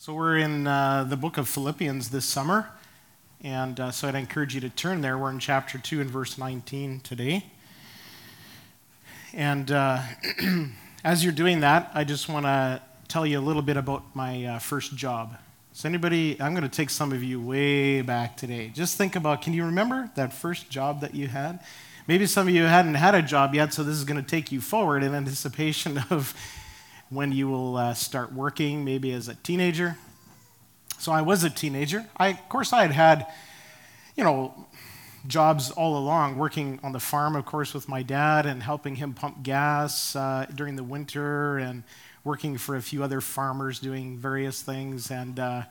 So, we're in uh, the book of Philippians this summer, and uh, so I'd encourage you to turn there. We're in chapter 2 and verse 19 today. And uh, as you're doing that, I just want to tell you a little bit about my uh, first job. So, anybody, I'm going to take some of you way back today. Just think about can you remember that first job that you had? Maybe some of you hadn't had a job yet, so this is going to take you forward in anticipation of when you will uh, start working, maybe as a teenager. So I was a teenager. I, of course, I had had, you know, jobs all along, working on the farm, of course, with my dad and helping him pump gas uh, during the winter and working for a few other farmers doing various things. And uh,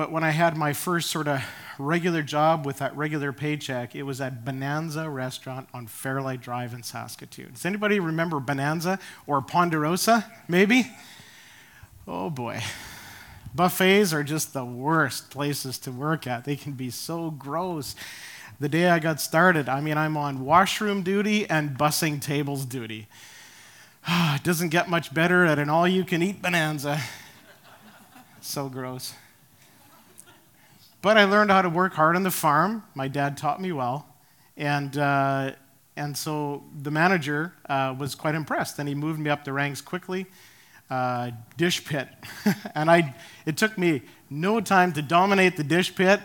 but when I had my first sort of regular job with that regular paycheck, it was at Bonanza Restaurant on Fairlight Drive in Saskatoon. Does anybody remember Bonanza or Ponderosa, maybe? Oh boy. Buffets are just the worst places to work at. They can be so gross. The day I got started, I mean, I'm on washroom duty and bussing tables duty. it doesn't get much better at an all you can eat bonanza. so gross. But I learned how to work hard on the farm. My dad taught me well. And, uh, and so the manager uh, was quite impressed, and he moved me up the ranks quickly. Uh, dish pit. and I, it took me no time to dominate the dish pit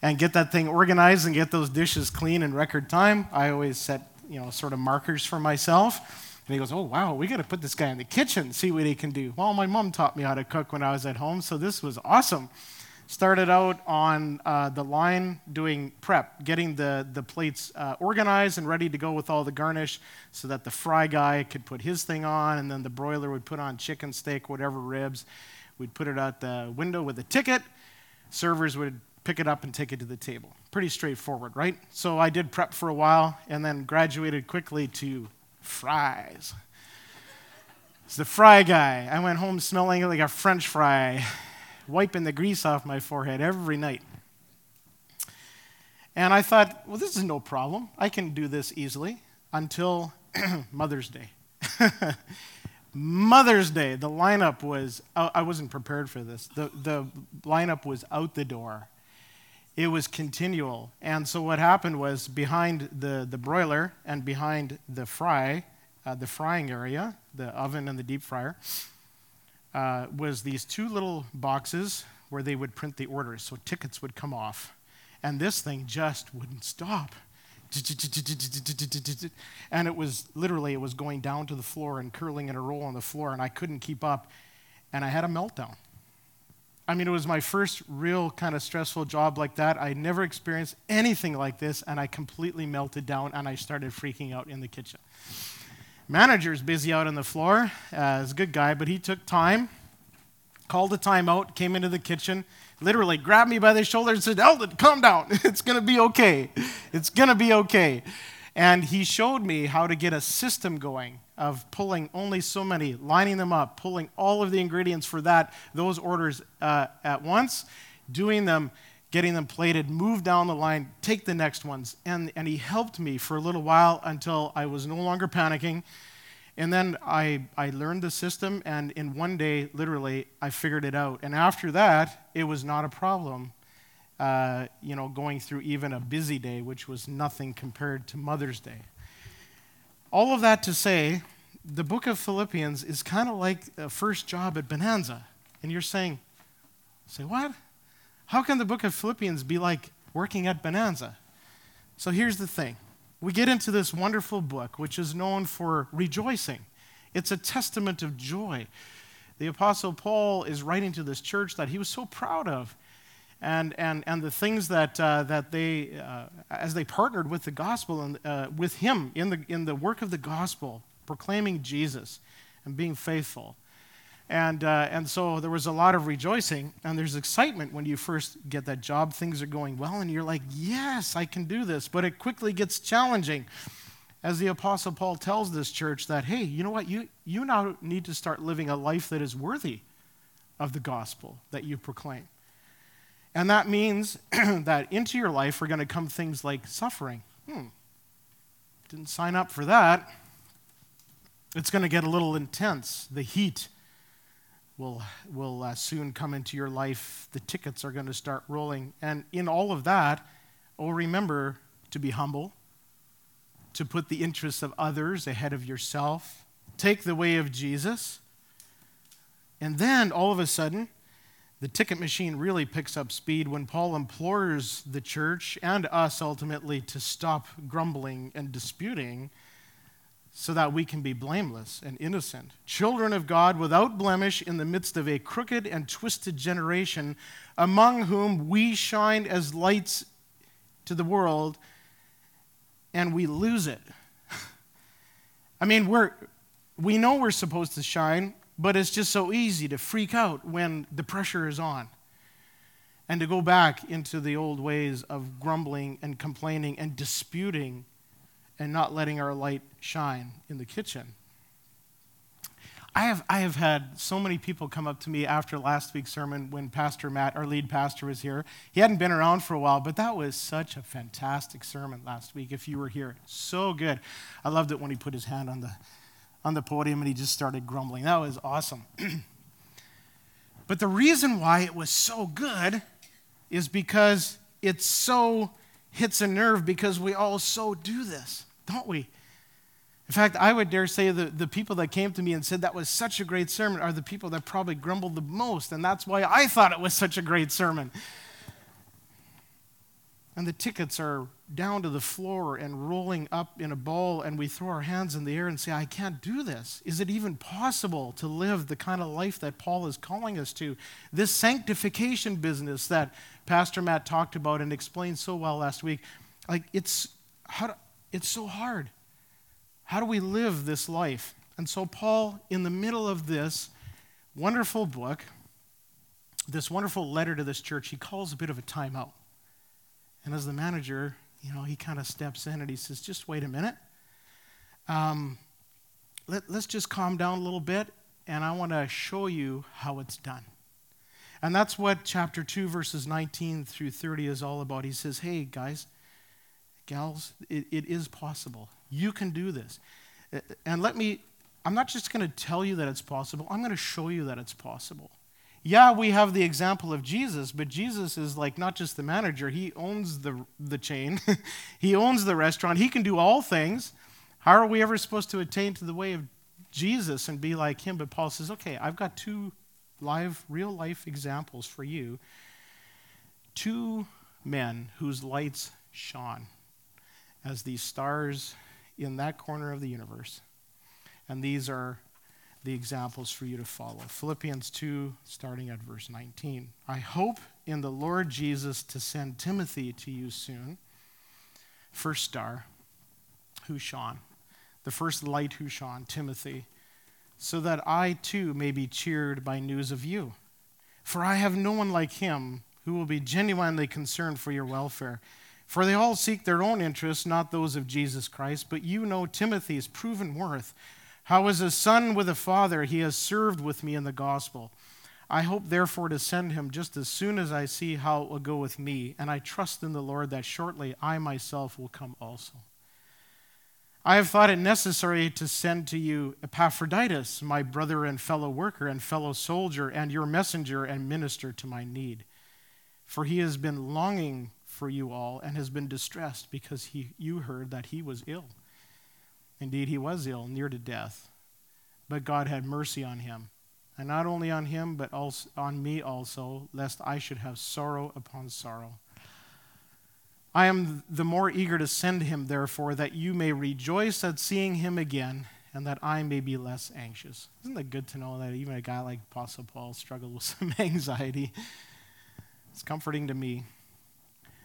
and get that thing organized and get those dishes clean in record time. I always set, you know, sort of markers for myself. And he goes, Oh, wow, we got to put this guy in the kitchen, see what he can do. Well, my mom taught me how to cook when I was at home, so this was awesome. Started out on uh, the line doing prep, getting the, the plates uh, organized and ready to go with all the garnish so that the fry guy could put his thing on, and then the broiler would put on chicken, steak, whatever ribs. We'd put it out the window with a ticket. Servers would pick it up and take it to the table. Pretty straightforward, right? So I did prep for a while and then graduated quickly to fries. It's the fry guy. I went home smelling like a french fry wiping the grease off my forehead every night. And I thought, well, this is no problem. I can do this easily until Mother's Day. Mother's Day, the lineup was, I wasn't prepared for this. The, the lineup was out the door. It was continual. And so what happened was behind the, the broiler and behind the fry, uh, the frying area, the oven and the deep fryer, uh, was these two little boxes where they would print the orders, so tickets would come off. And this thing just wouldn't stop. And it was literally, it was going down to the floor and curling in a roll on the floor, and I couldn't keep up. And I had a meltdown. I mean, it was my first real kind of stressful job like that. I never experienced anything like this, and I completely melted down and I started freaking out in the kitchen. Manager's busy out on the floor. Uh, he's a good guy, but he took time, called a timeout, came into the kitchen, literally grabbed me by the shoulder and said, Eldon, calm down. It's going to be okay. It's going to be okay. And he showed me how to get a system going of pulling only so many, lining them up, pulling all of the ingredients for that, those orders uh, at once, doing them getting them plated, move down the line, take the next ones. And, and he helped me for a little while until I was no longer panicking. And then I, I learned the system, and in one day, literally, I figured it out. And after that, it was not a problem, uh, you know, going through even a busy day, which was nothing compared to Mother's Day. All of that to say, the book of Philippians is kind of like a first job at Bonanza. And you're saying, say what? How can the book of Philippians be like working at Bonanza? So here's the thing we get into this wonderful book, which is known for rejoicing, it's a testament of joy. The Apostle Paul is writing to this church that he was so proud of. And, and, and the things that, uh, that they, uh, as they partnered with the gospel and uh, with him in the, in the work of the gospel, proclaiming Jesus and being faithful. And, uh, and so there was a lot of rejoicing, and there's excitement when you first get that job. Things are going well, and you're like, yes, I can do this. But it quickly gets challenging as the Apostle Paul tells this church that, hey, you know what? You, you now need to start living a life that is worthy of the gospel that you proclaim. And that means that into your life are going to come things like suffering. Hmm, didn't sign up for that. It's going to get a little intense. The heat will, will uh, soon come into your life. The tickets are going to start rolling. And in all of that, oh, remember to be humble, to put the interests of others ahead of yourself, take the way of Jesus. And then all of a sudden, the ticket machine really picks up speed when Paul implores the church and us ultimately to stop grumbling and disputing so that we can be blameless and innocent. Children of God without blemish in the midst of a crooked and twisted generation, among whom we shine as lights to the world and we lose it. I mean, we're, we know we're supposed to shine, but it's just so easy to freak out when the pressure is on and to go back into the old ways of grumbling and complaining and disputing and not letting our light shine in the kitchen. I have, I have had so many people come up to me after last week's sermon when Pastor Matt, our lead pastor, was here. He hadn't been around for a while, but that was such a fantastic sermon last week if you were here. So good. I loved it when he put his hand on the, on the podium and he just started grumbling. That was awesome. but the reason why it was so good is because it so hits a nerve because we all so do this, don't we? In fact, I would dare say that the people that came to me and said that was such a great sermon are the people that probably grumbled the most, and that's why I thought it was such a great sermon. And the tickets are down to the floor and rolling up in a ball, and we throw our hands in the air and say, I can't do this. Is it even possible to live the kind of life that Paul is calling us to? This sanctification business that Pastor Matt talked about and explained so well last week, like it's, how, it's so hard. How do we live this life? And so, Paul, in the middle of this wonderful book, this wonderful letter to this church, he calls a bit of a timeout. And as the manager, you know, he kind of steps in and he says, just wait a minute. Um, let, let's just calm down a little bit, and I want to show you how it's done. And that's what chapter 2, verses 19 through 30 is all about. He says, hey, guys, gals, it, it is possible. You can do this. And let me, I'm not just going to tell you that it's possible, I'm going to show you that it's possible. Yeah, we have the example of Jesus, but Jesus is like not just the manager, he owns the, the chain, he owns the restaurant, he can do all things. How are we ever supposed to attain to the way of Jesus and be like him? But Paul says, okay, I've got two live, real life examples for you. Two men whose lights shone as these stars in that corner of the universe. And these are the examples for you to follow. Philippians 2, starting at verse 19. I hope in the Lord Jesus to send Timothy to you soon, first star, who shone, the first light who shone, Timothy, so that I too may be cheered by news of you. For I have no one like him who will be genuinely concerned for your welfare. For they all seek their own interests, not those of Jesus Christ. But you know Timothy's proven worth. How, as a son with a father, he has served with me in the gospel. I hope, therefore, to send him just as soon as I see how it will go with me, and I trust in the Lord that shortly I myself will come also. I have thought it necessary to send to you Epaphroditus, my brother and fellow worker and fellow soldier, and your messenger and minister to my need. For he has been longing for you all and has been distressed because he, you heard that he was ill. Indeed, he was ill, near to death. But God had mercy on him. And not only on him, but also on me also, lest I should have sorrow upon sorrow. I am the more eager to send him, therefore, that you may rejoice at seeing him again, and that I may be less anxious. Isn't that good to know that even a guy like Apostle Paul struggled with some anxiety? It's comforting to me.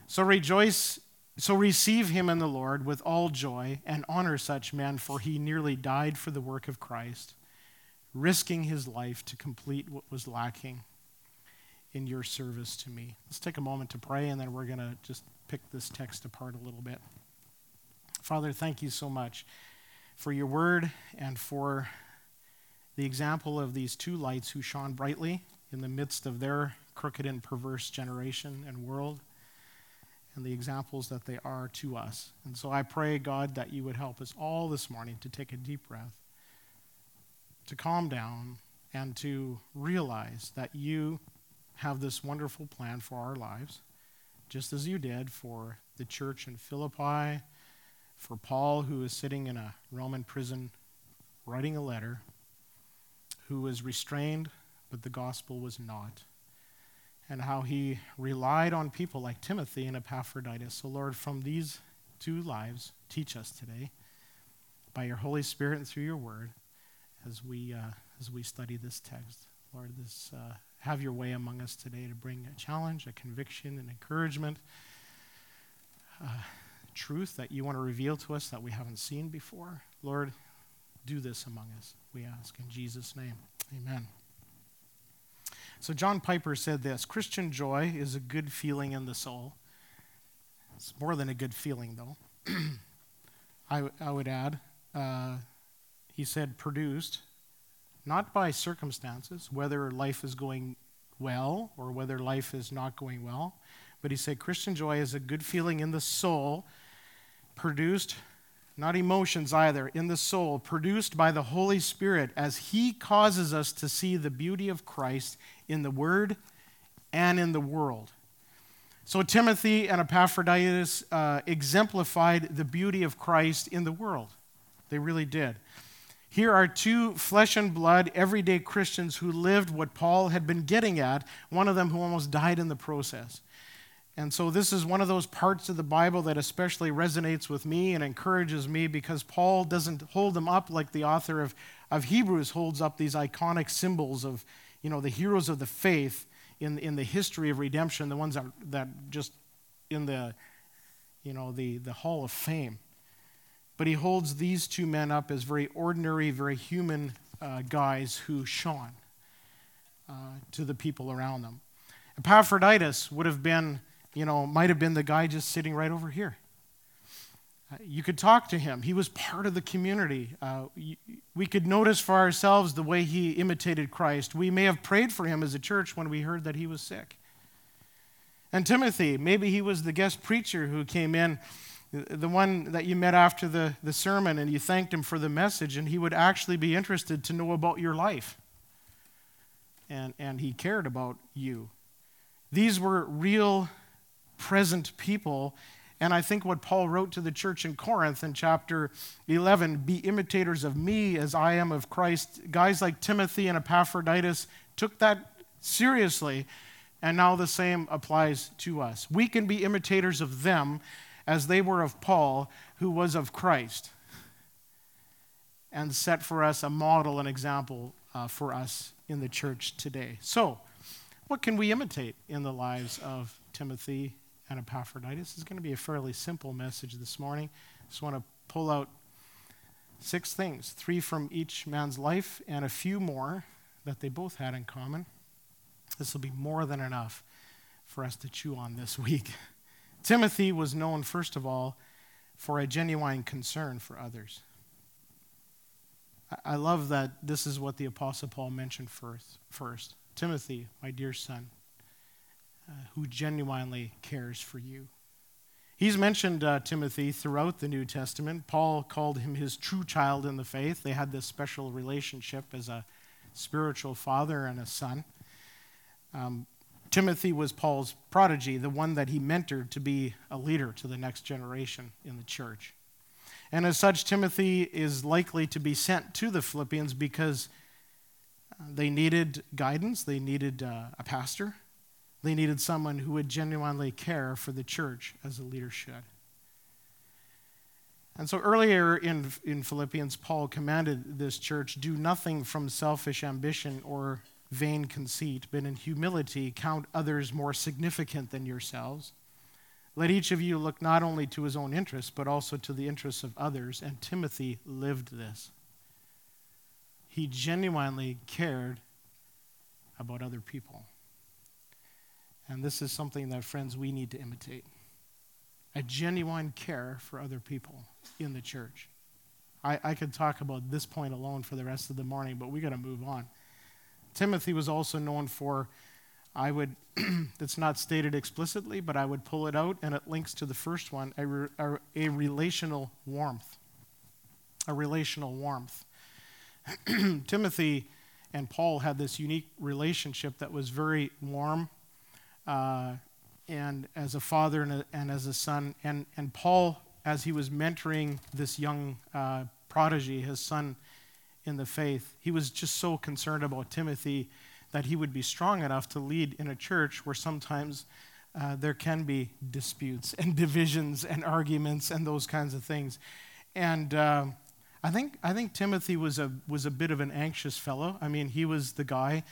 So rejoice, so receive him in the Lord with all joy and honor such men, for he nearly died for the work of Christ, risking his life to complete what was lacking in your service to me. Let's take a moment to pray, and then we're going to just pick this text apart a little bit. Father, thank you so much for your word and for the example of these two lights who shone brightly in the midst of their crooked and perverse generation and world and the examples that they are to us. And so I pray, God, that you would help us all this morning to take a deep breath, to calm down, and to realize that you have this wonderful plan for our lives, just as you did for the church in Philippi, for Paul, who is sitting in a Roman prison writing a letter, who was restrained, but the gospel was not, and how he relied on people like Timothy and Epaphroditus. So, Lord, from these two lives, teach us today by your Holy Spirit and through your word as we, uh, as we study this text. Lord, this, uh, have your way among us today to bring a challenge, a conviction, an encouragement, uh, truth that you want to reveal to us that we haven't seen before. Lord, do this among us, we ask. In Jesus' name, amen. So, John Piper said this Christian joy is a good feeling in the soul. It's more than a good feeling, though. I, I would add, uh, he said, produced not by circumstances, whether life is going well or whether life is not going well, but he said, Christian joy is a good feeling in the soul, produced, not emotions either, in the soul, produced by the Holy Spirit as he causes us to see the beauty of Christ in the Word and in the world. So, Timothy and Epaphroditus uh, exemplified the beauty of Christ in the world. They really did. Here are two flesh and blood, everyday Christians who lived what Paul had been getting at, one of them who almost died in the process. And so, this is one of those parts of the Bible that especially resonates with me and encourages me because Paul doesn't hold them up like the author of, of Hebrews holds up these iconic symbols of, you know, the heroes of the faith in, in the history of redemption, the ones that, that just in the, you know, the, the hall of fame. But he holds these two men up as very ordinary, very human uh, guys who shone uh, to the people around them. Epaphroditus would have been, you know, might have been the guy just sitting right over here. Uh, you could talk to him. He was part of the community. Uh, we could notice for ourselves the way he imitated Christ. We may have prayed for him as a church when we heard that he was sick. And Timothy, maybe he was the guest preacher who came in, the one that you met after the, the sermon, and you thanked him for the message, and he would actually be interested to know about your life. And, and he cared about you. These were real, present people and I think what Paul wrote to the church in Corinth in chapter 11 be imitators of me as I am of Christ. Guys like Timothy and Epaphroditus took that seriously, and now the same applies to us. We can be imitators of them as they were of Paul, who was of Christ, and set for us a model, an example uh, for us in the church today. So, what can we imitate in the lives of Timothy and Epaphroditus. is going to be a fairly simple message this morning. Just want to pull out six things, three from each man's life and a few more that they both had in common. This will be more than enough for us to chew on this week. Timothy was known, first of all, for a genuine concern for others. I love that this is what the Apostle Paul mentioned first. first. Timothy, my dear son, uh, who genuinely cares for you. He's mentioned uh, Timothy throughout the New Testament. Paul called him his true child in the faith. They had this special relationship as a spiritual father and a son. Um, Timothy was Paul's prodigy, the one that he mentored to be a leader to the next generation in the church. And as such, Timothy is likely to be sent to the Philippians because uh, they needed guidance, they needed uh, a pastor, they needed someone who would genuinely care for the church as a leader should. And so earlier in, in Philippians, Paul commanded this church do nothing from selfish ambition or vain conceit, but in humility count others more significant than yourselves. Let each of you look not only to his own interests, but also to the interests of others. And Timothy lived this. He genuinely cared about other people. And this is something that, friends, we need to imitate a genuine care for other people in the church. I, I could talk about this point alone for the rest of the morning, but we got to move on. Timothy was also known for, I would, it's not stated explicitly, but I would pull it out, and it links to the first one a, re, a, a relational warmth. A relational warmth. Timothy and Paul had this unique relationship that was very warm, uh, and as a father and, a, and, as a son. And, and Paul, as he was mentoring this young uh, prodigy, his son in the faith, he was just so concerned about Timothy that he would be strong enough to lead in a church where sometimes uh, there can be disputes and divisions and arguments and those kinds of things. And uh, I think, I think Timothy was a, was a bit of an anxious fellow. I mean, he was the guy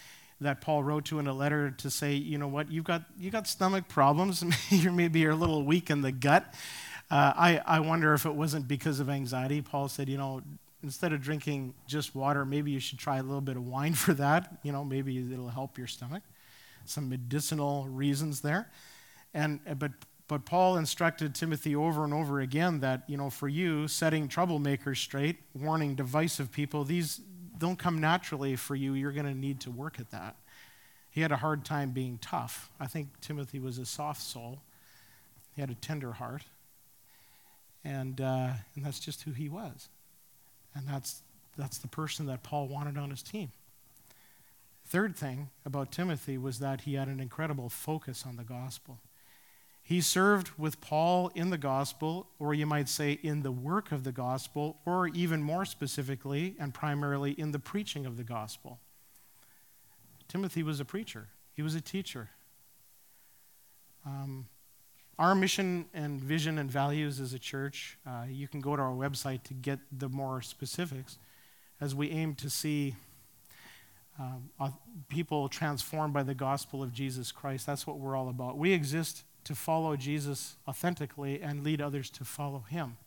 that Paul wrote to in a letter to say, you know what, you've got, you got stomach problems. maybe you're a little weak in the gut. Uh, I, I wonder if it wasn't because of anxiety. Paul said, you know, instead of drinking just water, maybe you should try a little bit of wine for that. You know, maybe it'll help your stomach. Some medicinal reasons there. And, but but Paul instructed Timothy over and over again that, you know, for you, setting troublemakers straight, warning divisive people, these don't come naturally for you. You're going to need to work at that. He had a hard time being tough. I think Timothy was a soft soul, he had a tender heart. And, uh, and that's just who he was. And that's, that's the person that Paul wanted on his team. Third thing about Timothy was that he had an incredible focus on the gospel. He served with Paul in the gospel, or you might say in the work of the gospel, or even more specifically and primarily in the preaching of the gospel. Timothy was a preacher, he was a teacher. Um, our mission and vision and values as a church, uh, you can go to our website to get the more specifics as we aim to see uh, people transformed by the gospel of Jesus Christ. That's what we're all about. We exist to follow Jesus authentically and lead others to follow him,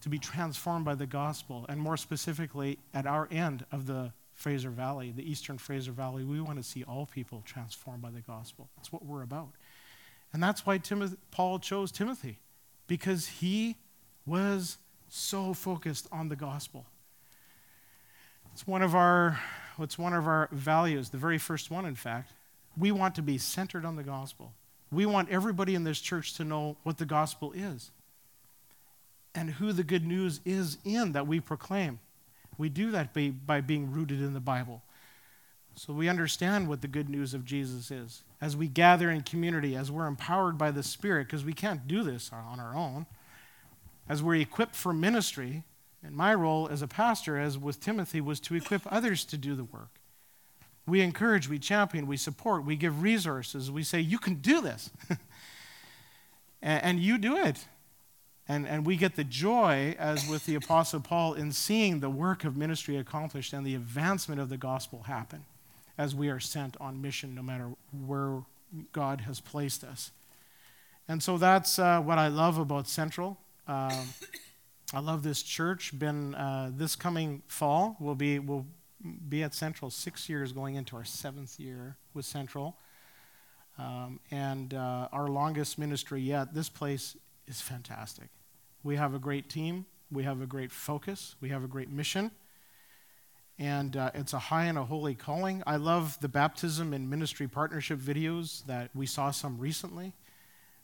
to be transformed by the gospel. And more specifically, at our end of the Fraser Valley, the eastern Fraser Valley, we want to see all people transformed by the gospel. That's what we're about. And that's why Timothy, Paul chose Timothy, because he was so focused on the gospel. It's one of our, it's one of our values, the very first one, in fact. We want to be centered on the gospel. We want everybody in this church to know what the gospel is and who the good news is in that we proclaim. We do that by, by being rooted in the Bible. So we understand what the good news of Jesus is. As we gather in community, as we're empowered by the Spirit, because we can't do this on our own, as we're equipped for ministry, and my role as a pastor, as with Timothy, was to equip others to do the work. We encourage, we champion, we support, we give resources. We say, You can do this. and, and you do it. And, and we get the joy, as with the Apostle Paul, in seeing the work of ministry accomplished and the advancement of the gospel happen as we are sent on mission, no matter where God has placed us. And so that's uh, what I love about Central. Uh, I love this church. Been uh, this coming fall, we'll be we'll be at Central six years, going into our seventh year with Central. Um, and uh, our longest ministry yet. This place is fantastic. We have a great team, we have a great focus, we have a great mission, and uh, it's a high and a holy calling. I love the baptism and ministry partnership videos that we saw some recently,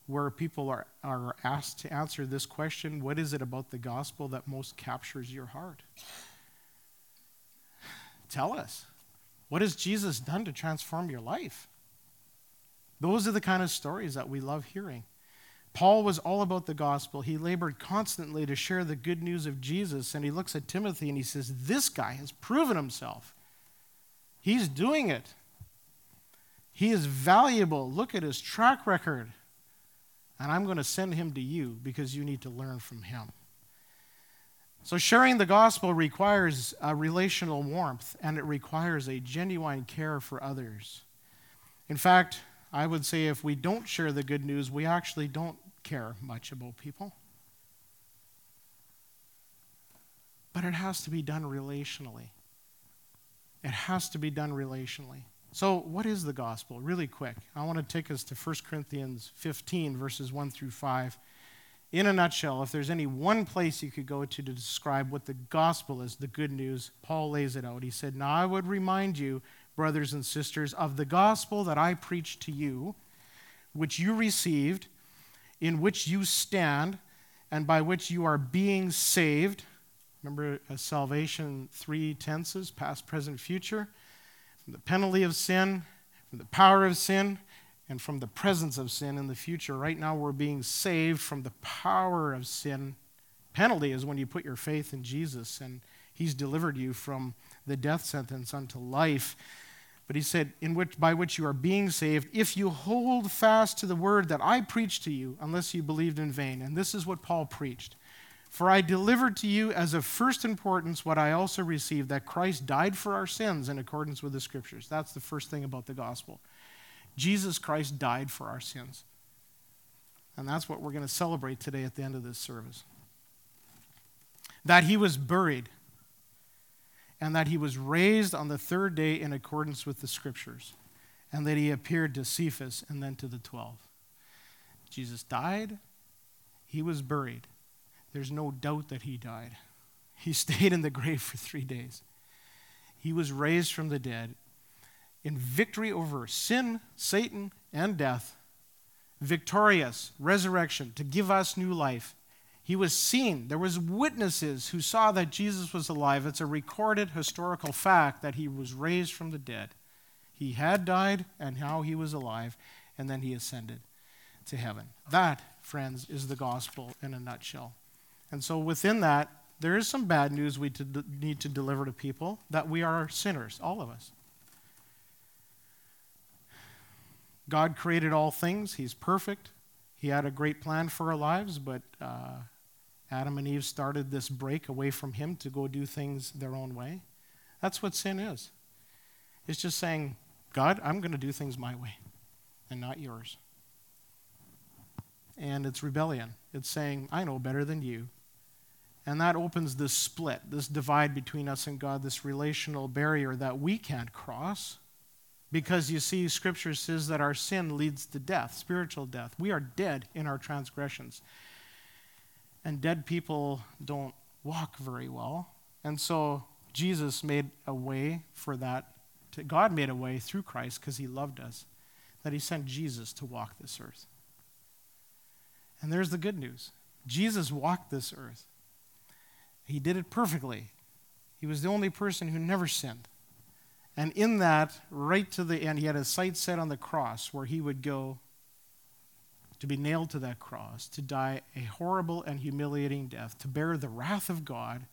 where people are, are asked to answer this question What is it about the gospel that most captures your heart? Tell us. What has Jesus done to transform your life? Those are the kind of stories that we love hearing. Paul was all about the gospel. He labored constantly to share the good news of Jesus. And he looks at Timothy and he says, This guy has proven himself. He's doing it. He is valuable. Look at his track record. And I'm going to send him to you because you need to learn from him. So, sharing the gospel requires a relational warmth and it requires a genuine care for others. In fact, I would say if we don't share the good news, we actually don't care much about people. But it has to be done relationally. It has to be done relationally. So, what is the gospel? Really quick. I want to take us to 1 Corinthians 15, verses 1 through 5 in a nutshell, if there's any one place you could go to to describe what the gospel is, the good news, Paul lays it out. He said, Now I would remind you, brothers and sisters, of the gospel that I preached to you, which you received, in which you stand, and by which you are being saved. Remember uh, salvation, three tenses past, present, future. from the penalty of sin, from the power of sin, and from the presence of sin in the future. Right now, we're being saved from the power of sin. Penalty is when you put your faith in Jesus and He's delivered you from the death sentence unto life. But he said, in which, by which you are being saved, if you hold fast to the word that I preached to you, unless you believed in vain. And this is what Paul preached. For I delivered to you as of first importance what I also received that Christ died for our sins in accordance with the scriptures. That's the first thing about the gospel. Jesus Christ died for our sins. And that's what we're going to celebrate today at the end of this service. That he was buried and that he was raised on the third day in accordance with the scriptures, and that he appeared to Cephas and then to the twelve. Jesus died, he was buried. There's no doubt that he died. He stayed in the grave for three days. He was raised from the dead in victory over sin, Satan, and death, victorious, resurrection to give us new life he was seen. There was witnesses who saw that Jesus was alive. It's a recorded historical fact that he was raised from the dead. He had died and how he was alive and then he ascended to heaven. That, friends, is the gospel in a nutshell. And so within that, there is some bad news we need to deliver to people that we are sinners, all of us. God created all things. He's perfect. He had a great plan for our lives, but uh, Adam and Eve started this break away from Him to go do things their own way. That's what sin is. It's just saying, God, I'm going to do things my way and not yours. And it's rebellion. It's saying, I know better than you. And that opens this split, this divide between us and God, this relational barrier that we can't cross. Because you see, Scripture says that our sin leads to death, spiritual death. We are dead in our transgressions and dead people don't walk very well. And so Jesus made a way for that. To, God made a way through Christ because he loved us, that he sent Jesus to walk this earth. And there's the good news Jesus walked this earth. He did it perfectly. He was the only person who never sinned. And in that, right to the end, he had his sight set on the cross where he would go to be nailed to that cross, to die a horrible and humiliating death, to bear the wrath of God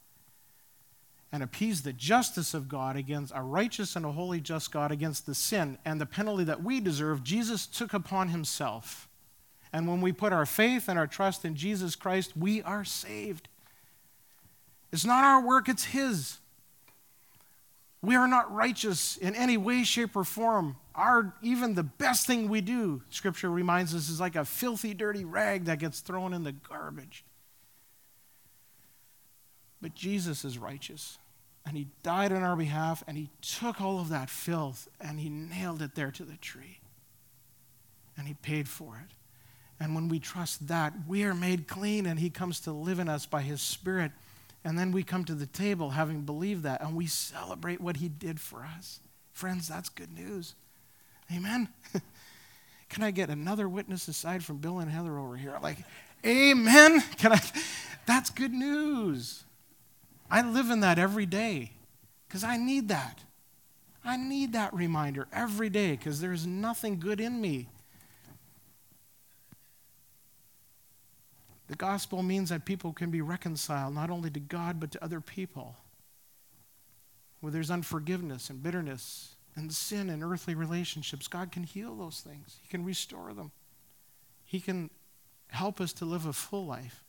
and appease the justice of God against a righteous and a holy just God against the sin and the penalty that we deserve, Jesus took upon himself. And when we put our faith and our trust in Jesus Christ, we are saved. It's not our work, it's His. We are not righteous in any way, shape, or form. Our even the best thing we do, Scripture reminds us, is like a filthy, dirty rag that gets thrown in the garbage. But Jesus is righteous. And he died on our behalf, and he took all of that filth and he nailed it there to the tree. And he paid for it. And when we trust that, we are made clean, and he comes to live in us by his Spirit. And then we come to the table having believed that and we celebrate what he did for us. Friends, that's good news. Amen. Can I get another witness aside from Bill and Heather over here? Like, amen. Can I That's good news. I live in that every day cuz I need that. I need that reminder every day cuz there's nothing good in me. The gospel means that people can be reconciled not only to God but to other people. Where there's unforgiveness and bitterness and sin in earthly relationships, God can heal those things. He can restore them. He can help us to live a full life.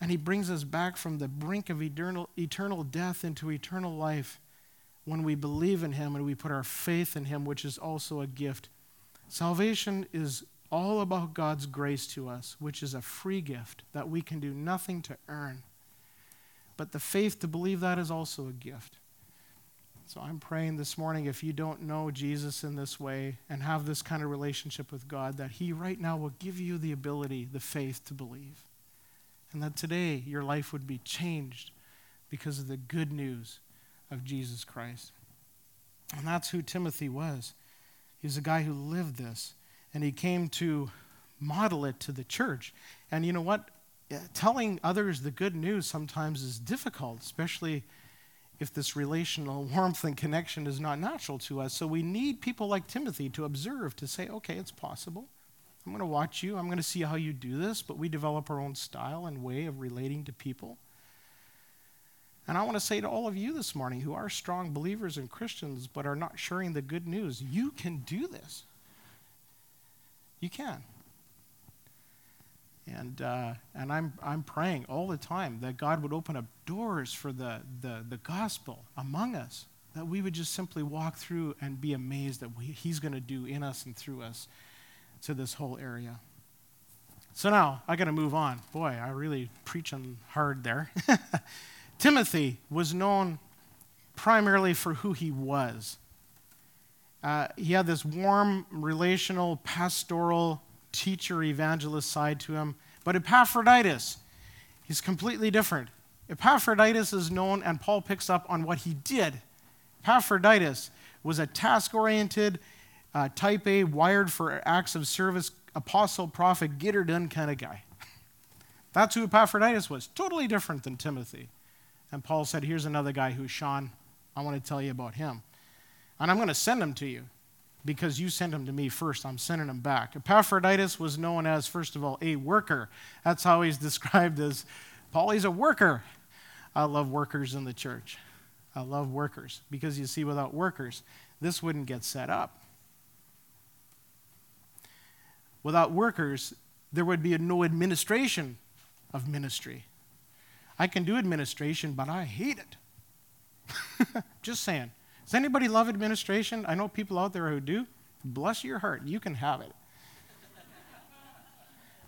And He brings us back from the brink of eternal, eternal death into eternal life when we believe in Him and we put our faith in Him, which is also a gift. Salvation is all about God's grace to us, which is a free gift that we can do nothing to earn. But the faith to believe that is also a gift. So I'm praying this morning if you don't know Jesus in this way and have this kind of relationship with God, that He right now will give you the ability, the faith to believe. And that today your life would be changed because of the good news of Jesus Christ. And that's who Timothy was. He's a guy who lived this and he came to model it to the church. And you know what? Telling others the good news sometimes is difficult, especially if this relational warmth and connection is not natural to us. So we need people like Timothy to observe, to say, okay, it's possible. I'm going to watch you. I'm going to see how you do this, but we develop our own style and way of relating to people. And I want to say to all of you this morning who are strong believers and Christians but are not sharing the good news, you can do this. You can. And, uh, and I'm, I'm praying all the time that God would open up doors for the, the, the gospel among us, that we would just simply walk through and be amazed at what He's going to do in us and through us to this whole area. So now I got to move on. Boy, I really preaching hard there. Timothy was known primarily for who he was. Uh, he had this warm, relational, pastoral, teacher, evangelist side to him. But Epaphroditus, he's completely different. Epaphroditus is known, and Paul picks up on what he did. Epaphroditus was a task oriented, uh, type A, wired for acts of service, apostle, prophet, get her done kind of guy. That's who Epaphroditus was. Totally different than Timothy. And Paul said, Here's another guy who's shone. I want to tell you about him. And I'm going to send them to you because you sent them to me first. I'm sending them back. Epaphroditus was known as, first of all, a worker. That's how he's described as Paul, he's a worker. I love workers in the church. I love workers because you see, without workers, this wouldn't get set up. Without workers, there would be no administration of ministry. I can do administration, but I hate it. Just saying. Does anybody love administration? I know people out there who do. Bless your heart. You can have it.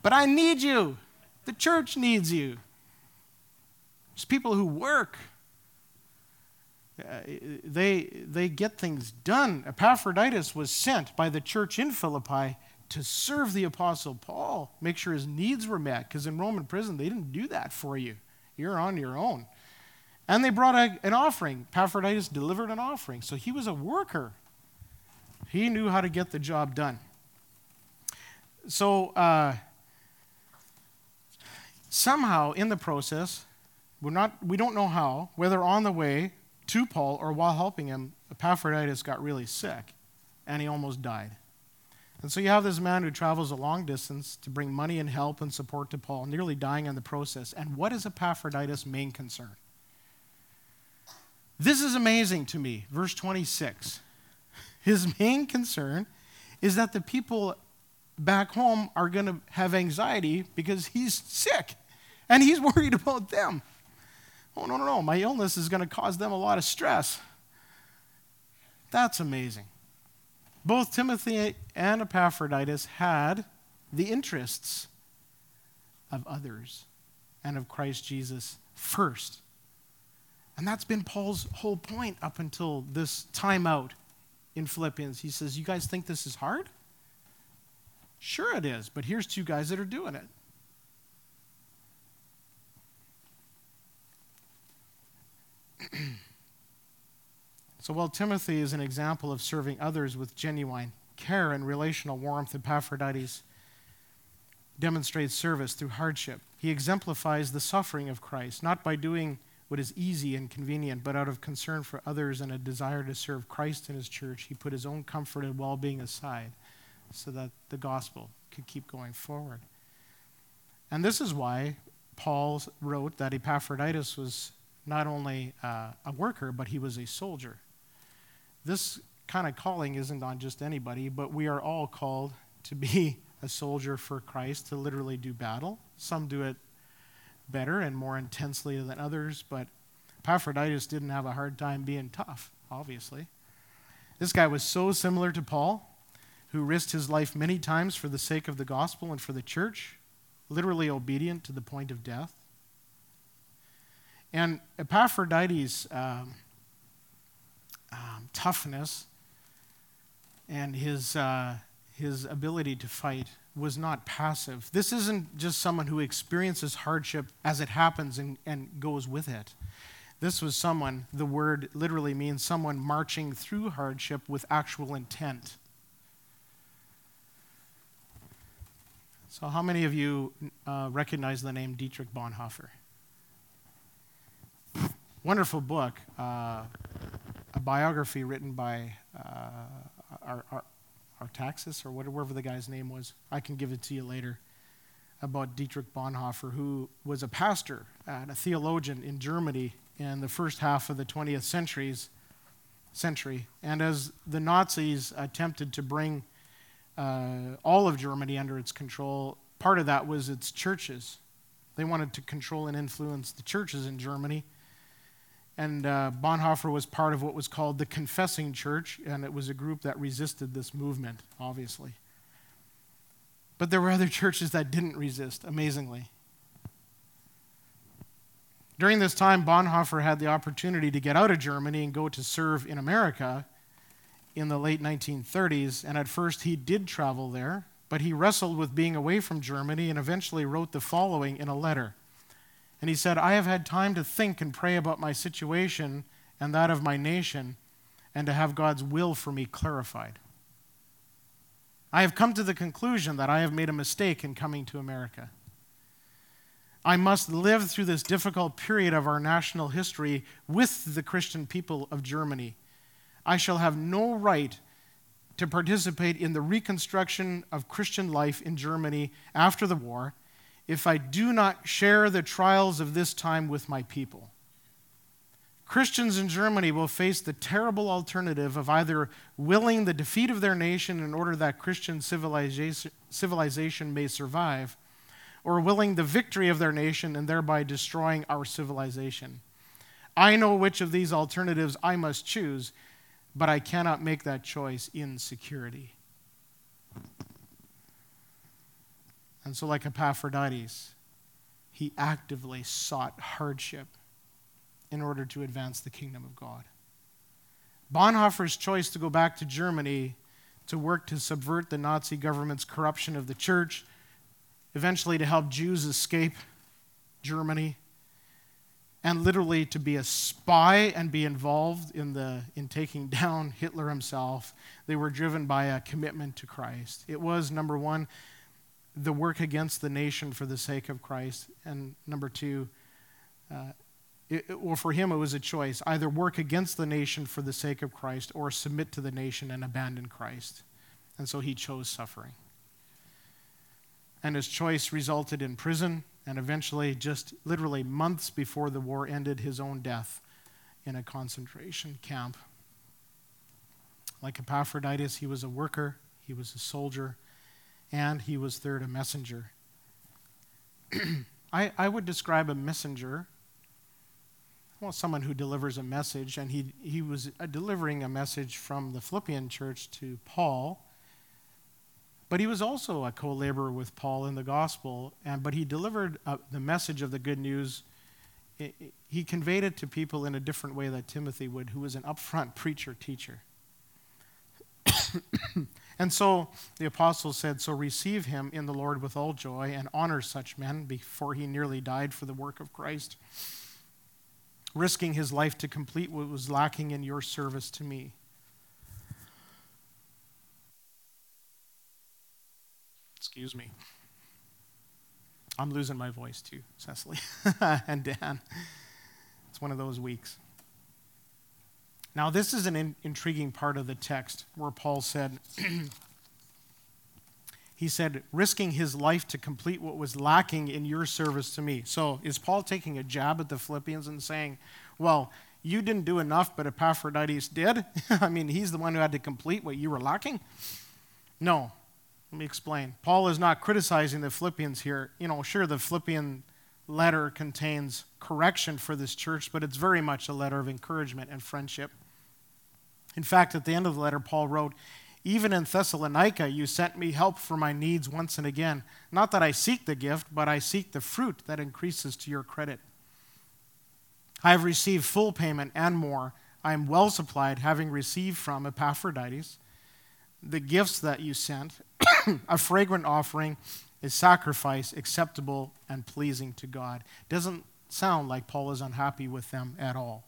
but I need you. The church needs you. There's people who work. Uh, they, they get things done. Epaphroditus was sent by the church in Philippi to serve the Apostle Paul, make sure his needs were met, because in Roman prison, they didn't do that for you. You're on your own. And they brought a, an offering. Epaphroditus delivered an offering. So he was a worker. He knew how to get the job done. So uh, somehow in the process, we're not, we don't know how, whether on the way to Paul or while helping him, Epaphroditus got really sick and he almost died. And so you have this man who travels a long distance to bring money and help and support to Paul, nearly dying in the process. And what is Epaphroditus' main concern? This is amazing to me. Verse 26. His main concern is that the people back home are going to have anxiety because he's sick and he's worried about them. Oh, no, no, no. My illness is going to cause them a lot of stress. That's amazing. Both Timothy and Epaphroditus had the interests of others and of Christ Jesus first. And that's been Paul's whole point up until this time out in Philippians. He says, You guys think this is hard? Sure, it is, but here's two guys that are doing it. So while Timothy is an example of serving others with genuine care and relational warmth, Epaphroditus demonstrates service through hardship. He exemplifies the suffering of Christ, not by doing what is easy and convenient, but out of concern for others and a desire to serve Christ and his church. He put his own comfort and well being aside so that the gospel could keep going forward. And this is why Paul wrote that Epaphroditus was not only uh, a worker, but he was a soldier this kind of calling isn't on just anybody, but we are all called to be a soldier for Christ, to literally do battle. Some do it better and more intensely than others, but Epaphroditus didn't have a hard time being tough, obviously. This guy was so similar to Paul, who risked his life many times for the sake of the gospel and for the church, literally obedient to the point of death. And Epaphroditus. Um, um, toughness and his, uh, his ability to fight was not passive. This isn't just someone who experiences hardship as it happens and, and goes with it. This was someone, the word literally means someone marching through hardship with actual intent. So, how many of you uh, recognize the name Dietrich Bonhoeffer? wonderful book, uh, a biography written by uh, Artaxis or whatever the guy's name was. I can give it to you later about Dietrich Bonhoeffer, who was a pastor and a theologian in Germany in the first half of the 20th centuries, century. And as the Nazis attempted to bring uh, all of Germany under its control, part of that was its churches. They wanted to control and influence the churches in Germany. And uh, Bonhoeffer was part of what was called the Confessing Church, and it was a group that resisted this movement, obviously. But there were other churches that didn't resist, amazingly. During this time, Bonhoeffer had the opportunity to get out of Germany and go to serve in America in the late 1930s. And at first, he did travel there, but he wrestled with being away from Germany and eventually wrote the following in a letter. And he said, I have had time to think and pray about my situation and that of my nation, and to have God's will for me clarified. I have come to the conclusion that I have made a mistake in coming to America. I must live through this difficult period of our national history with the Christian people of Germany. I shall have no right to participate in the reconstruction of Christian life in Germany after the war if I do not share the trials of this time with my people. Christians in Germany will face the terrible alternative of either willing the defeat of their nation in order that Christian civilization, may survive, or willing the victory of their nation and thereby destroying our civilization. I know which of these alternatives I must choose, but I cannot make that choice in security. And so, like Epaphroditus, he actively sought hardship in order to advance the kingdom of God. Bonhoeffer's choice to go back to Germany to work to subvert the Nazi government's corruption of the church, eventually to help Jews escape Germany, and literally to be a spy and be involved in, the, in taking down Hitler himself. They were driven by a commitment to Christ. It was, number one, the work against the nation for the sake of Christ, and number two, uh, it, well, for him, it was a choice either work against the nation for the sake of Christ or submit to the nation and abandon Christ. And so he chose suffering. And his choice resulted in prison and eventually, just literally months before the war ended, his own death in a concentration camp. Like Epaphroditus, he was a worker, he was a soldier, and he was third, a messenger. I, I would describe a messenger well, someone who delivers a message, and he, he was uh, delivering a message from the Philippian church to Paul. But he was also a co laborer with Paul in the gospel, and, but he delivered uh, the message of the good news. he conveyed it to people in a different way that Timothy would, who was an upfront preacher teacher. and so the apostle said, So receive him in the Lord with all joy and honor such men before he nearly died for the work of Christ risking his life to complete what was lacking in your service to me. Excuse me. I'm losing my voice too, Cecily and Dan. It's one of those weeks. Now, this is an in- intriguing part of the text where Paul said, he said, risking his life to complete what was lacking in your service to me. So is Paul taking a jab at the Philippians and saying, well, you didn't do enough, but Epaphroditus did? I mean, he's the one who had to complete what you were lacking? No. Let me explain. Paul is not criticizing the Philippians here. You know, sure, the Philippian letter contains correction for this church, but it's very much a letter of encouragement and friendship. In fact, at the end of the letter, Paul wrote, even in Thessalonica, you sent me help for my needs once and again. Not that I seek the gift, but I seek the fruit that increases to your credit. I have received full payment and more. I am well supplied, having received from Epaphroditus the gifts that you sent, a fragrant offering, a sacrifice acceptable and pleasing to God. Doesn't sound like Paul is unhappy with them at all.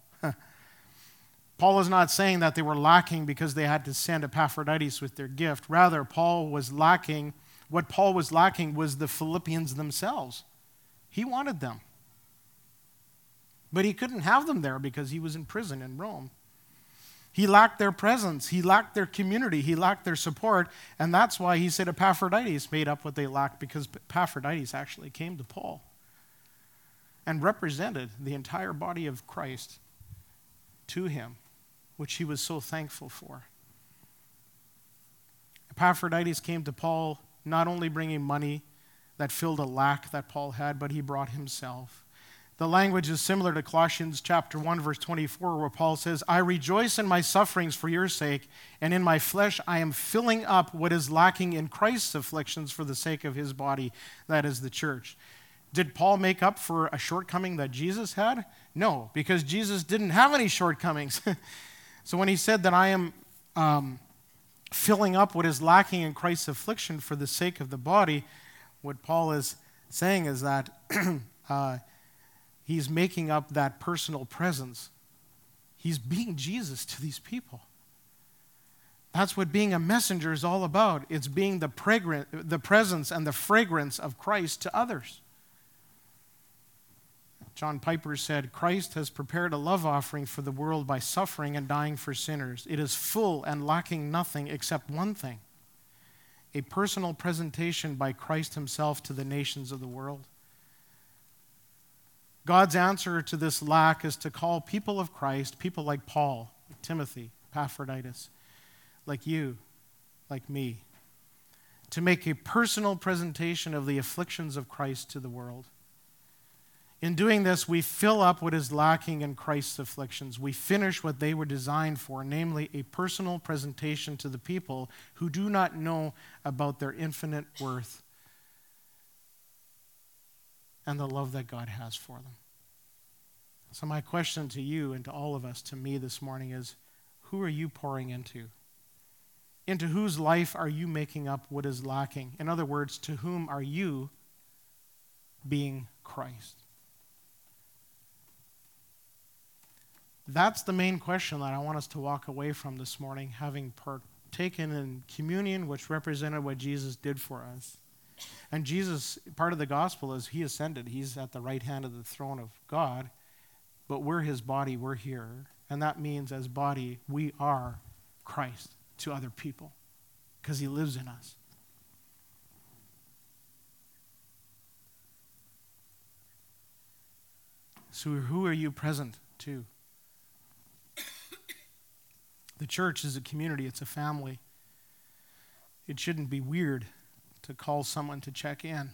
Paul is not saying that they were lacking because they had to send Epaphroditus with their gift. Rather, Paul was lacking, what Paul was lacking was the Philippians themselves. He wanted them. But he couldn't have them there because he was in prison in Rome. He lacked their presence. He lacked their community. He lacked their support. And that's why he said Epaphroditus made up what they lacked because Epaphroditus actually came to Paul and represented the entire body of Christ to him, which he was so thankful for. Epaphroditus came to Paul not only bringing money that filled a lack that Paul had, but he brought himself. The language is similar to Colossians chapter 1 verse 24 where Paul says, "I rejoice in my sufferings for your sake, and in my flesh I am filling up what is lacking in Christ's afflictions for the sake of his body, that is the church." Did Paul make up for a shortcoming that Jesus had? No, because Jesus didn't have any shortcomings. so when he said that I am um, filling up what is lacking in Christ's affliction for the sake of the body, what Paul is saying is that uh, he's making up that personal presence. He's being Jesus to these people. That's what being a messenger is all about. It's being the, the presence and the fragrance of Christ to others. John Piper said, Christ has prepared a love offering for the world by suffering and dying for sinners. It is full and lacking nothing except one thing a personal presentation by Christ Himself to the nations of the world. God's answer to this lack is to call people of Christ, people like Paul, like Timothy, Epaphroditus, like you, like me, to make a personal presentation of the afflictions of Christ to the world. In doing this, we fill up what is lacking in Christ's afflictions. We finish what they were designed for, namely a personal presentation to the people who do not know about their infinite worth and the love that God has for them. So, my question to you and to all of us, to me this morning, is who are you pouring into? Into whose life are you making up what is lacking? In other words, to whom are you being Christ? That's the main question that I want us to walk away from this morning, having partaken in communion, which represented what Jesus did for us. And Jesus, part of the gospel is he ascended. He's at the right hand of the throne of God, but we're his body, we're here. And that means, as body, we are Christ to other people because he lives in us. So, who are you present to? The church is a community, it's a family. It shouldn't be weird to call someone to check in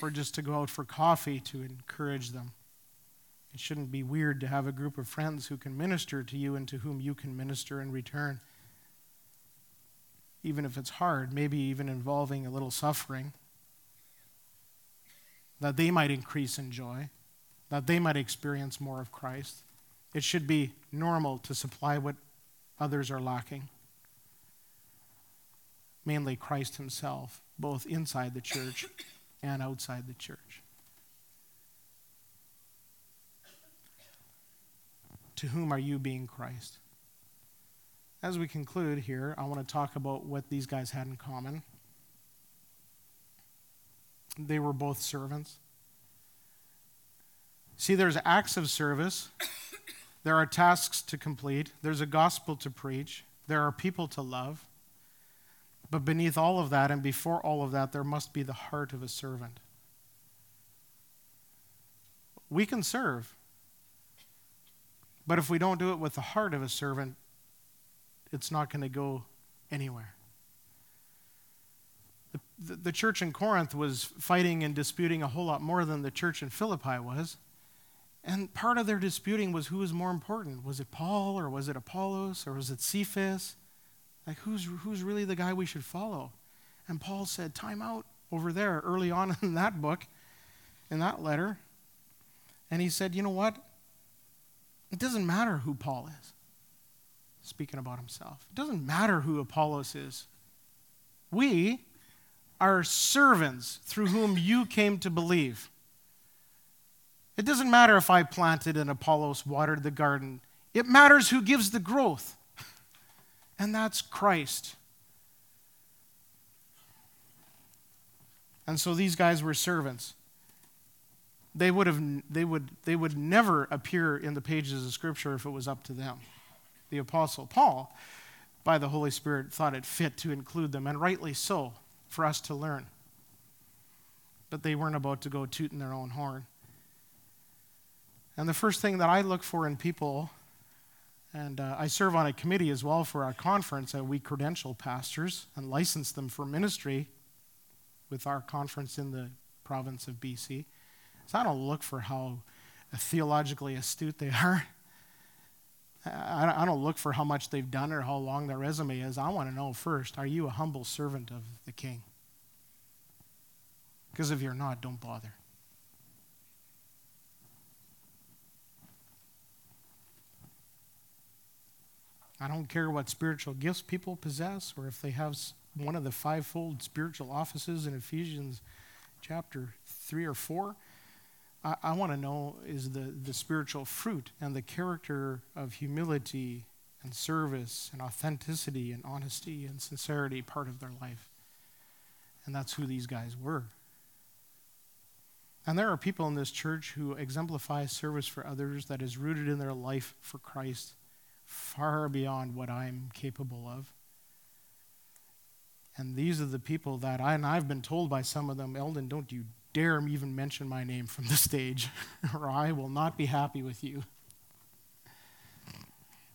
or just to go out for coffee to encourage them. It shouldn't be weird to have a group of friends who can minister to you and to whom you can minister in return. Even if it's hard, maybe even involving a little suffering, that they might increase in joy, that they might experience more of Christ. It should be normal to supply what others are lacking. Mainly Christ Himself, both inside the church and outside the church. To whom are you being Christ? As we conclude here, I want to talk about what these guys had in common. They were both servants. See, there's acts of service there are tasks to complete, there's a gospel to preach, there are people to love. But beneath all of that and before all of that, there must be the heart of a servant. We can serve, but if we don't do it with the heart of a servant, it's not going to go anywhere. The, the, church in Corinth was fighting and disputing a whole lot more than the church in Philippi was. And part of their disputing was who was more important. Was it Paul or was it Apollos or was it Cephas? Like, who's, who's really the guy we should follow? And Paul said, Time out over there early on in that book, in that letter. And he said, You know what? It doesn't matter who Paul is, speaking about himself. It doesn't matter who Apollos is. We are servants through whom you came to believe. It doesn't matter if I planted and Apollos watered the garden, it matters who gives the growth, and that's Christ. And so these guys were servants. they would have they would they would never appear in the pages of scripture if it was up to them. The apostle paul by the holy spirit thought it fit to include them and rightly so for us to learn. But they weren't about to go tooting their own horn and the first thing that i look for in people and uh, i serve on a committee as well for our conference and we credential pastors and license them for ministry with our conference in the province of bc so I don't look for how theologically astute they are. I don't look for how much they've done or how long their resume is. I want to know first are you a humble servant of the king? Because if you're not, don't bother. I don't care what spiritual gifts people possess or if they have one of the fivefold spiritual offices in Ephesians chapter 3 or 4. I, I want to know is the, the spiritual fruit and the character of humility and service and authenticity and honesty and sincerity part of their life. And that's who these guys were. And there are people in this church who exemplify service for others that is rooted in their life for Christ far beyond what I'm capable of. And these are the people that I, and I've been told by some of them, Eldon, don't you dare even mention my name from the stage, or I will not be happy with you.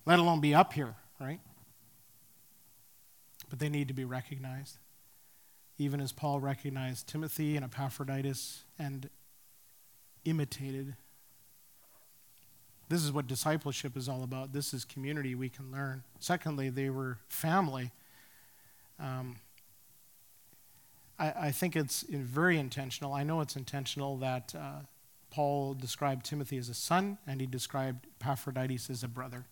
Let alone be up here, right? But they need to be recognized. Even as Paul recognized Timothy and Epaphroditus and imitated. This is what discipleship is all about. This is community we can learn. Secondly, they were family. Um, I, I think it's very intentional. I know it's intentional that uh, Paul described Timothy as a son and he described Epaphroditus as a brother.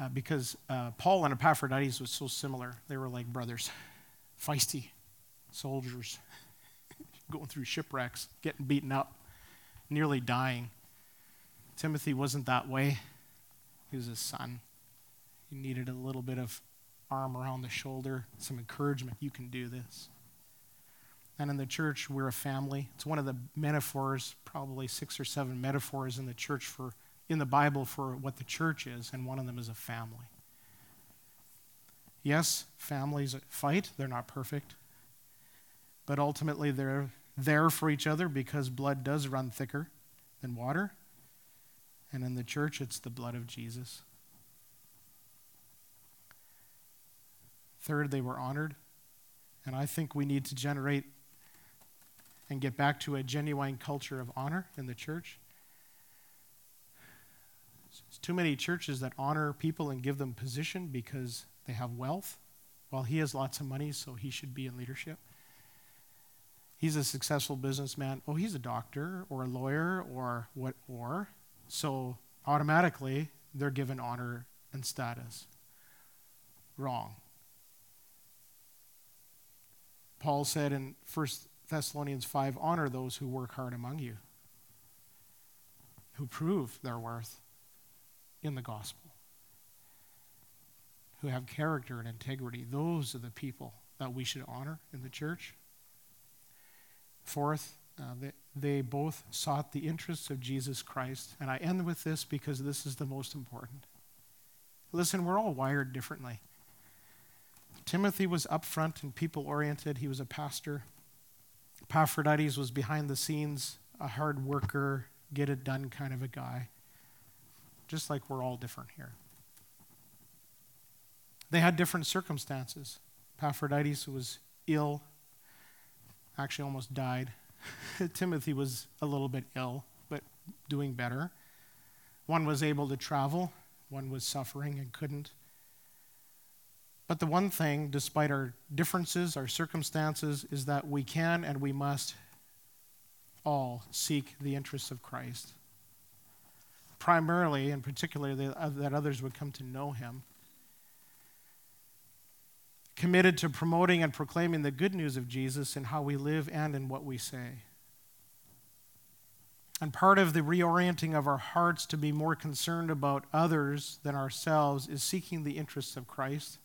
Uh, because uh, Paul and Epaphroditus was so similar. They were like brothers, feisty soldiers, going through shipwrecks, getting beaten up, nearly dying. Timothy wasn't that way. He was a son. He needed a little bit of arm around the shoulder, some encouragement. You can do this. And in the church, we're a family. It's one of the metaphors, probably six or seven metaphors in the church for in the Bible for what the church is, and one of them is a family. Yes, families fight, they're not perfect. But ultimately they're there for each other because blood does run thicker than water. And in the church, it's the blood of Jesus. Third, they were honored. And I think we need to generate and get back to a genuine culture of honor in the church. There's too many churches that honor people and give them position because they have wealth. Well, he has lots of money, so he should be in leadership. He's a successful businessman. Oh, he's a doctor or a lawyer or what or. So automatically they're given honor and status. Wrong. Paul said in 1 Thessalonians 5 honor those who work hard among you, who prove their worth in the gospel, who have character and integrity. Those are the people that we should honor in the church. Fourth, uh, they, they both sought the interests of Jesus Christ. And I end with this because this is the most important. Listen, we're all wired differently. Timothy was upfront and people oriented. He was a pastor. Epaphroditus was behind the scenes, a hard worker, get it done kind of a guy. Just like we're all different here. They had different circumstances. Epaphroditus was ill, actually almost died. Timothy was a little bit ill, but doing better. One was able to travel, one was suffering and couldn't. But the one thing, despite our differences, our circumstances, is that we can and we must all seek the interests of Christ. Primarily and particularly that others would come to know him. Committed to promoting and proclaiming the good news of Jesus in how we live and in what we say. And part of the reorienting of our hearts to be more concerned about others than ourselves is seeking the interests of Christ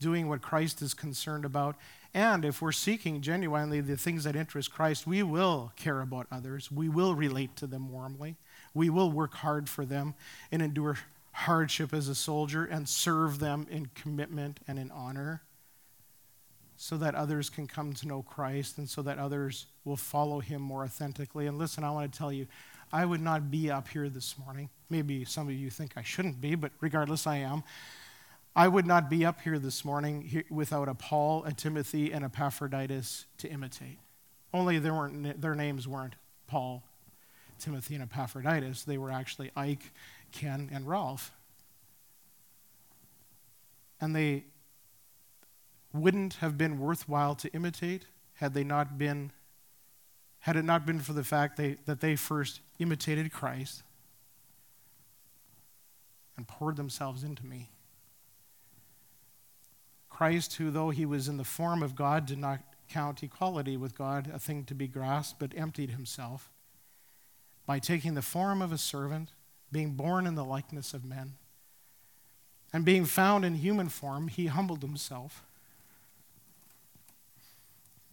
doing what Christ is concerned about, And if we're seeking genuinely the things that interest Christ, we will care about others. We will relate to them warmly. We will work hard for them and endure hardship as a soldier and serve them in commitment and in honor so that others can come to know Christ and so that others will follow him more authentically. And listen, I want to tell you, I would not be up here this morning. Maybe some of you think I shouldn't be, but regardless, I am. I would not be up here this morning without a Paul, a Timothy, and a Epaphroditus to imitate. Only there weren't, their names weren't Paul, Timothy, and Epaphroditus. They were actually Ike, Ken, and Ralph. And they wouldn't have been worthwhile to imitate had they not been had it not been for the fact they, that they first imitated Christ and poured themselves into me. Christ, who, though he was in the form of God, did not count equality with God a thing to be grasped, but emptied himself by taking the form of a servant, being born in the likeness of men, and being found in human form, he humbled himself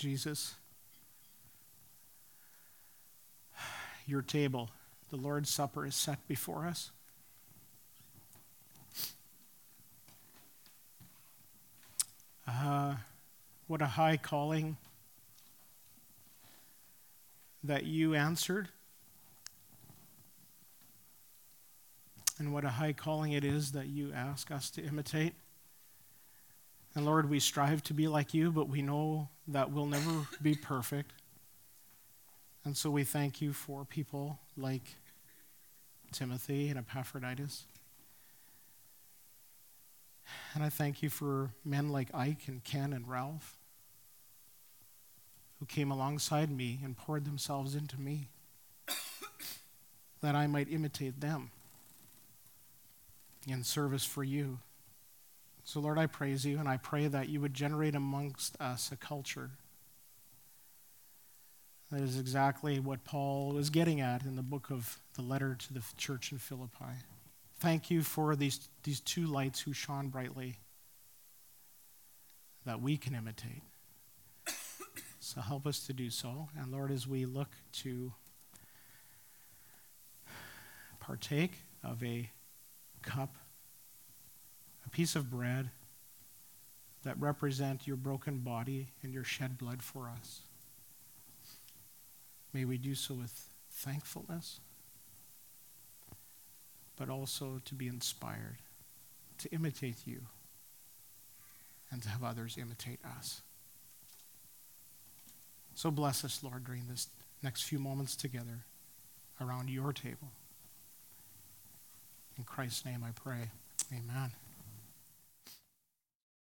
Jesus, your table, the Lord's Supper, is set before us. Uh, what a high calling that you answered. And what a high calling it is that you ask us to imitate. And Lord, we strive to be like you, but we know that we'll never be perfect. And so we thank you for people like Timothy and Epaphroditus. And I thank you for men like Ike and Ken and Ralph who came alongside me and poured themselves into me that I might imitate them in service for you. So, Lord, I praise you and I pray that you would generate amongst us a culture that is exactly what Paul was getting at in the book of the letter to the church in Philippi. Thank you for these, these two lights who shone brightly that we can imitate. So help us to do so. And Lord, as we look to partake of a cup piece of bread that represent your broken body and your shed blood for us. May we do so with thankfulness, but also to be inspired to imitate you and to have others imitate us. So bless us, Lord, during this next few moments together around your table. In Christ's name I pray. Amen.